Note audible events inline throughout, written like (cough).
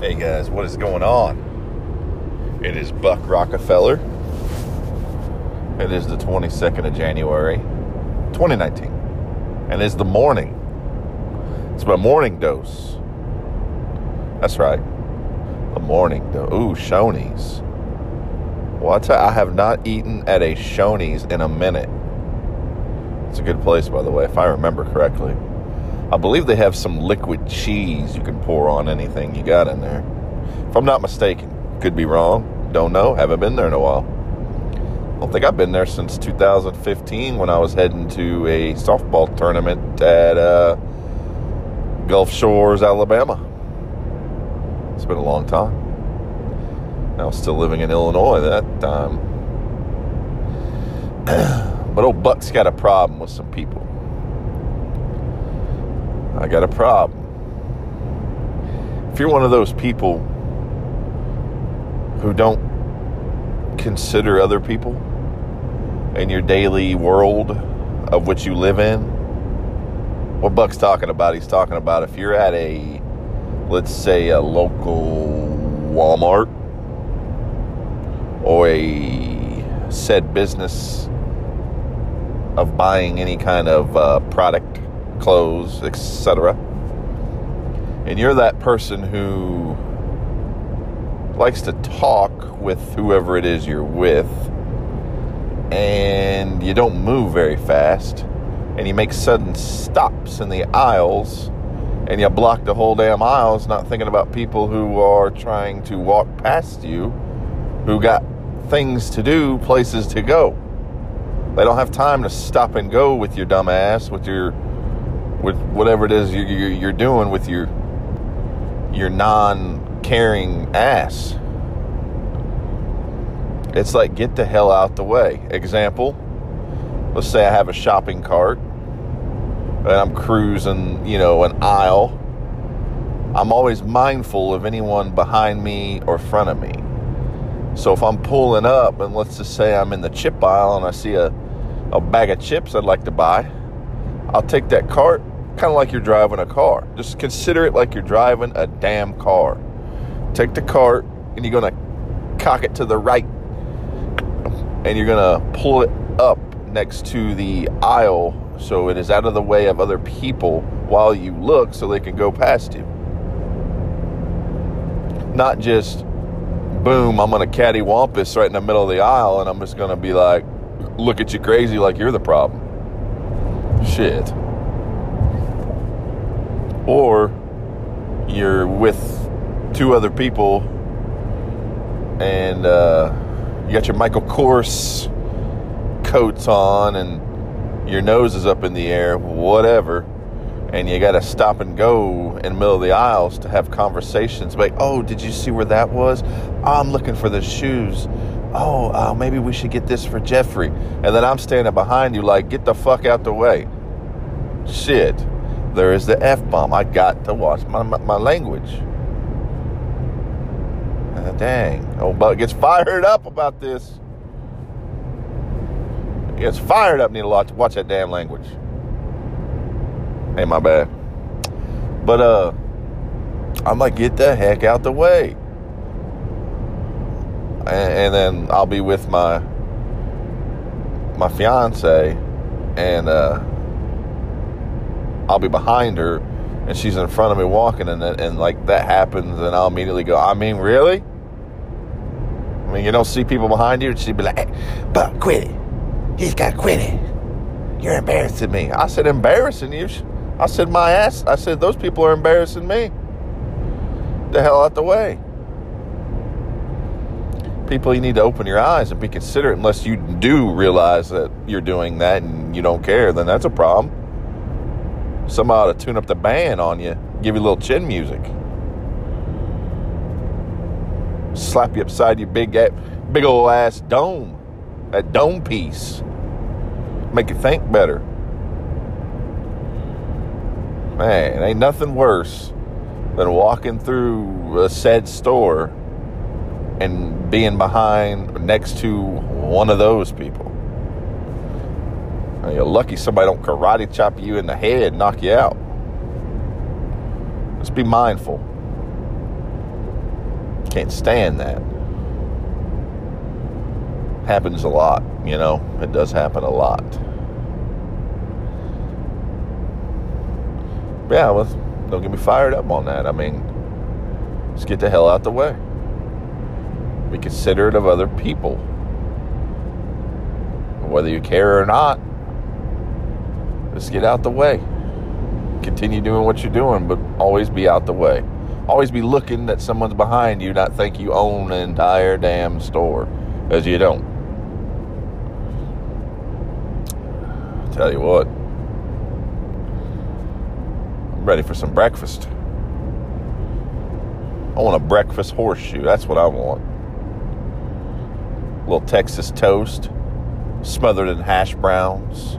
Hey guys, what is going on? It is Buck Rockefeller. It is the 22nd of January, 2019. And it's the morning. It's my morning dose. That's right. The morning dose. Ooh, Shoney's. What? I have not eaten at a Shoney's in a minute. It's a good place, by the way, if I remember correctly. I believe they have some liquid cheese you can pour on anything you got in there. If I'm not mistaken, could be wrong. Don't know. Haven't been there in a while. I don't think I've been there since 2015 when I was heading to a softball tournament at uh, Gulf Shores, Alabama. It's been a long time. I was still living in Illinois that time. (clears throat) but old Buck's got a problem with some people. I got a problem. If you're one of those people who don't consider other people in your daily world of which you live in, what Buck's talking about, he's talking about if you're at a, let's say, a local Walmart or a said business of buying any kind of uh, product clothes, etc. And you're that person who likes to talk with whoever it is you're with, and you don't move very fast, and you make sudden stops in the aisles, and you block the whole damn aisles, not thinking about people who are trying to walk past you, who got things to do, places to go. They don't have time to stop and go with your dumb ass, with your with whatever it is you're doing with your your non-caring ass. It's like get the hell out the way. Example: Let's say I have a shopping cart and I'm cruising, you know, an aisle. I'm always mindful of anyone behind me or front of me. So if I'm pulling up and let's just say I'm in the chip aisle and I see a, a bag of chips I'd like to buy, I'll take that cart kind of like you're driving a car. Just consider it like you're driving a damn car. Take the cart and you're going to cock it to the right and you're going to pull it up next to the aisle so it is out of the way of other people while you look so they can go past you. Not just boom, I'm going to cattywampus right in the middle of the aisle and I'm just going to be like, look at you crazy like you're the problem. Shit or you're with two other people and uh, you got your Michael Kors coats on and your nose is up in the air, whatever, and you got to stop and go in the middle of the aisles to have conversations like, oh, did you see where that was? I'm looking for the shoes. Oh, uh, maybe we should get this for Jeffrey. And then I'm standing behind you like, get the fuck out the way. Shit there is the F bomb. I got to watch my, my, my language. Uh, dang. Old Buck gets fired up about this. Gets fired up. Need to watch that damn language. Ain't my bad. But, uh, I'm like, get the heck out the way. And, and then I'll be with my my fiance and uh I'll be behind her and she's in front of me walking and and like that happens and I'll immediately go, I mean, really? I mean, you don't see people behind you and she'd be like, hey, but quit it. He's got to quit it. You're embarrassing me. I said, embarrassing you? I said, my ass. I said, those people are embarrassing me. The hell out the way. People, you need to open your eyes and be considerate unless you do realize that you're doing that and you don't care, then that's a problem. Ought to tune up the band on you, give you a little chin music. Slap you upside your big, big old ass dome. That dome piece. Make you think better. Man, ain't nothing worse than walking through a said store and being behind next to one of those people. You're lucky somebody don't karate chop you in the head, and knock you out. Just be mindful. Can't stand that. Happens a lot, you know. It does happen a lot. yeah, well, don't get me fired up on that. I mean, let's get the hell out the way. Be considerate of other people. Whether you care or not, just get out the way. Continue doing what you're doing, but always be out the way. Always be looking that someone's behind you, not think you own an entire damn store, as you don't. Tell you what, I'm ready for some breakfast. I want a breakfast horseshoe. That's what I want. A little Texas toast, smothered in hash browns,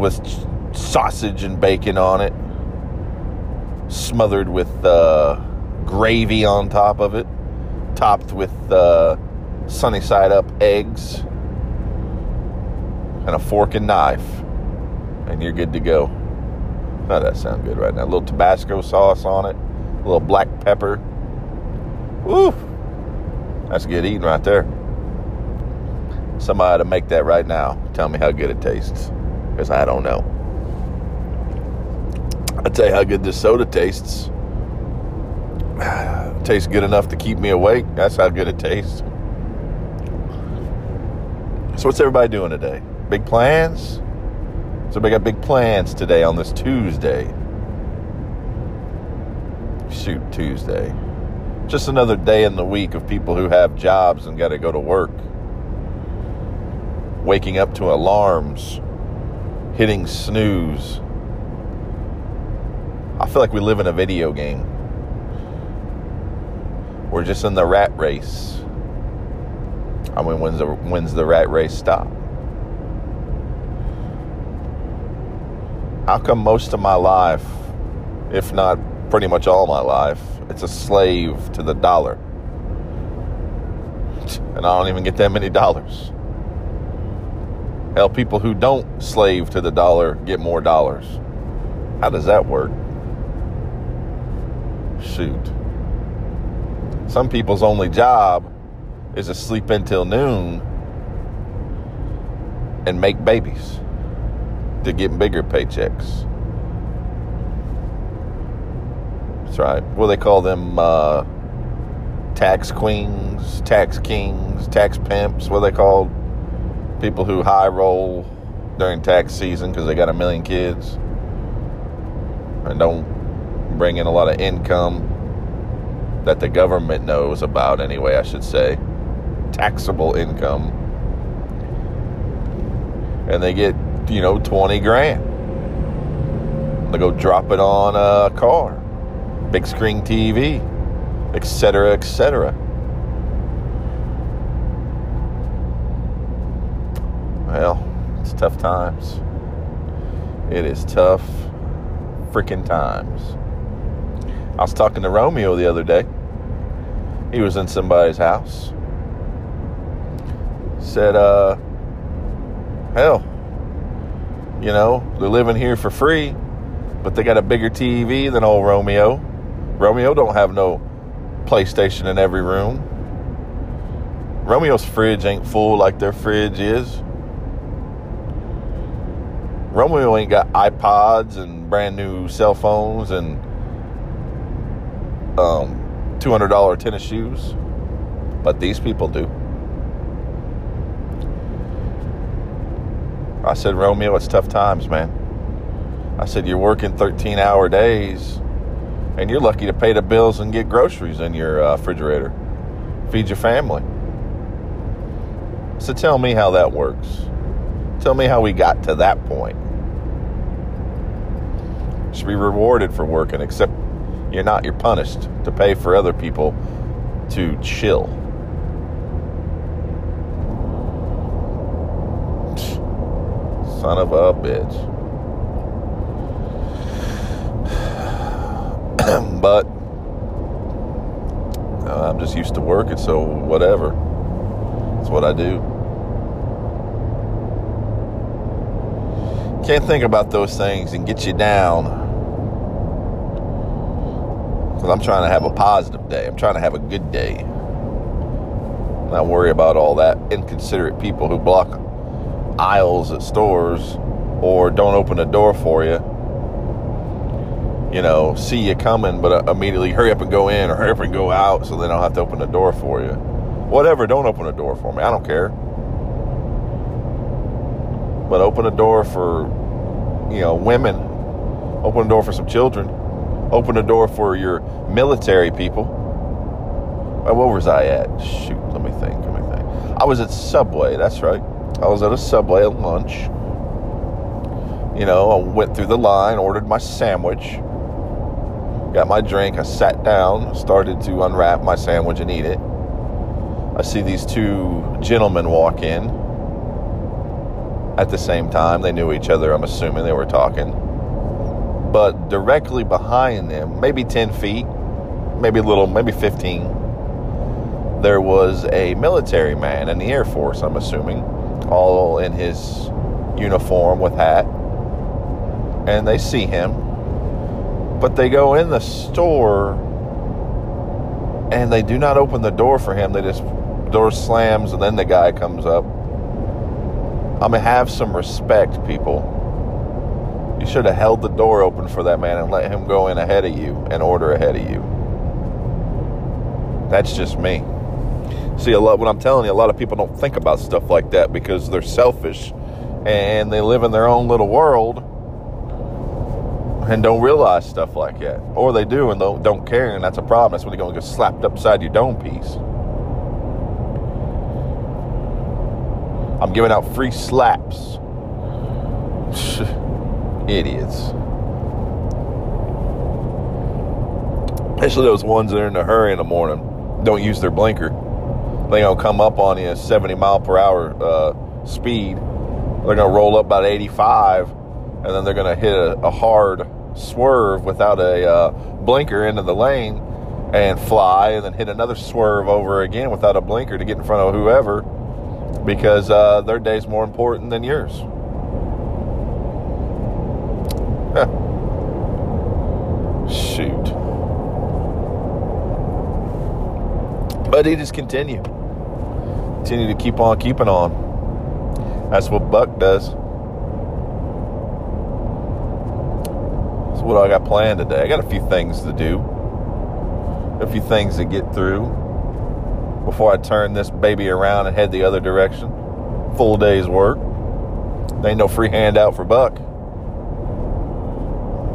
with sausage and bacon on it, smothered with uh, gravy on top of it, topped with uh, sunny side up eggs, and a fork and knife, and you're good to go. How that sound good right now? A little Tabasco sauce on it, a little black pepper. Woo! That's good eating right there. Somebody to make that right now. Tell me how good it tastes, I don't know. I'll tell you how good this soda tastes. It (sighs) tastes good enough to keep me awake. That's how good it tastes. So, what's everybody doing today? Big plans? So we got big plans today on this Tuesday. Shoot, Tuesday. Just another day in the week of people who have jobs and got to go to work. Waking up to alarms, hitting snooze. I feel like we live in a video game. We're just in the rat race. I mean, when's the, when's the rat race stop? how come most of my life, if not pretty much all my life, it's a slave to the dollar? And I don't even get that many dollars. Hell, people who don't slave to the dollar get more dollars. How does that work? Shoot. Some people's only job is to sleep until noon and make babies to get bigger paychecks. That's right. Well, they call them? Uh, tax queens, tax kings, tax pimps. What they called? People who high roll during tax season because they got a million kids and don't bring in a lot of income that the government knows about, anyway, I should say. Taxable income. And they get you know, 20 grand. They go drop it on a car, big screen TV, etc., etc. Well, it's tough times. It is tough freaking times. I was talking to Romeo the other day. He was in somebody's house. Said, uh, hell, you know, they're living here for free, but they got a bigger TV than old Romeo. Romeo don't have no PlayStation in every room. Romeo's fridge ain't full like their fridge is. Romeo ain't got iPods and brand new cell phones and um, $200 tennis shoes, but these people do. I said, Romeo, it's tough times, man. I said, you're working 13 hour days and you're lucky to pay the bills and get groceries in your uh, refrigerator, feed your family. So tell me how that works. Tell me how we got to that point. should be rewarded for working, except you're not, you're punished to pay for other people to chill. Son of a bitch. (clears throat) but uh, I'm just used to working, so whatever. It's what I do. Can't think about those things and get you down. Because I'm trying to have a positive day. I'm trying to have a good day. Not worry about all that inconsiderate people who block aisles at stores or don't open the door for you. You know, see you coming, but uh, immediately hurry up and go in or hurry up and go out so they don't have to open the door for you. Whatever, don't open the door for me. I don't care. But open a door for, you know, women. Open the door for some children. Open the door for your military people. Uh, where was I at? Shoot, let me think. Let me think. I was at Subway. That's right. I was at a Subway at lunch. You know, I went through the line, ordered my sandwich, got my drink. I sat down, started to unwrap my sandwich and eat it. I see these two gentlemen walk in at the same time. They knew each other, I'm assuming they were talking. But directly behind them, maybe 10 feet, maybe a little, maybe 15, there was a military man in the Air Force, I'm assuming, all in his uniform with hat. And they see him. But they go in the store and they do not open the door for him. They just door slams and then the guy comes up. I mean, have some respect, people. You should have held the door open for that man and let him go in ahead of you and order ahead of you. That's just me. See, a lot. What I'm telling you, a lot of people don't think about stuff like that because they're selfish and they live in their own little world and don't realize stuff like that, or they do and don't don't care, and that's a problem. That's when they're going to get slapped upside your dome piece. I'm giving out free slaps. (laughs) Idiots. Especially those ones that are in a hurry in the morning. Don't use their blinker. They're gonna come up on you at 70 mile per hour uh, speed. They're gonna roll up about 85, and then they're gonna hit a, a hard swerve without a uh, blinker into the lane and fly, and then hit another swerve over again without a blinker to get in front of whoever because uh, their day's more important than yours. (laughs) Shoot. But he just continue. Continue to keep on keeping on. That's what Buck does. That's what I got planned today. I got a few things to do. A few things to get through before I turn this baby around and head the other direction. Full day's work. There ain't no free handout for Buck.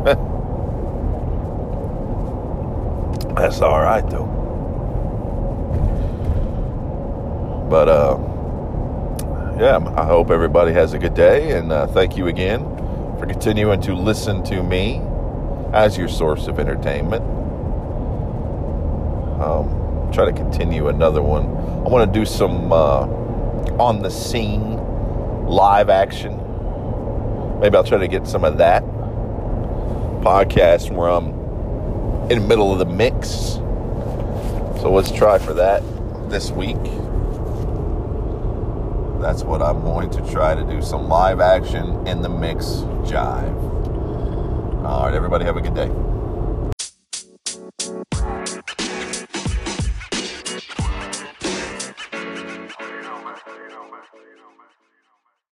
(laughs) That's all right though. But uh, yeah, I hope everybody has a good day, and uh, thank you again for continuing to listen to me as your source of entertainment. Um, try to continue another one. I want to do some uh, on the scene live action. Maybe I'll try to get some of that podcast where I'm in the middle of the mix. So let's try for that this week. That's what I'm going to try to do some live action in the mix jive. All right, everybody, have a good day.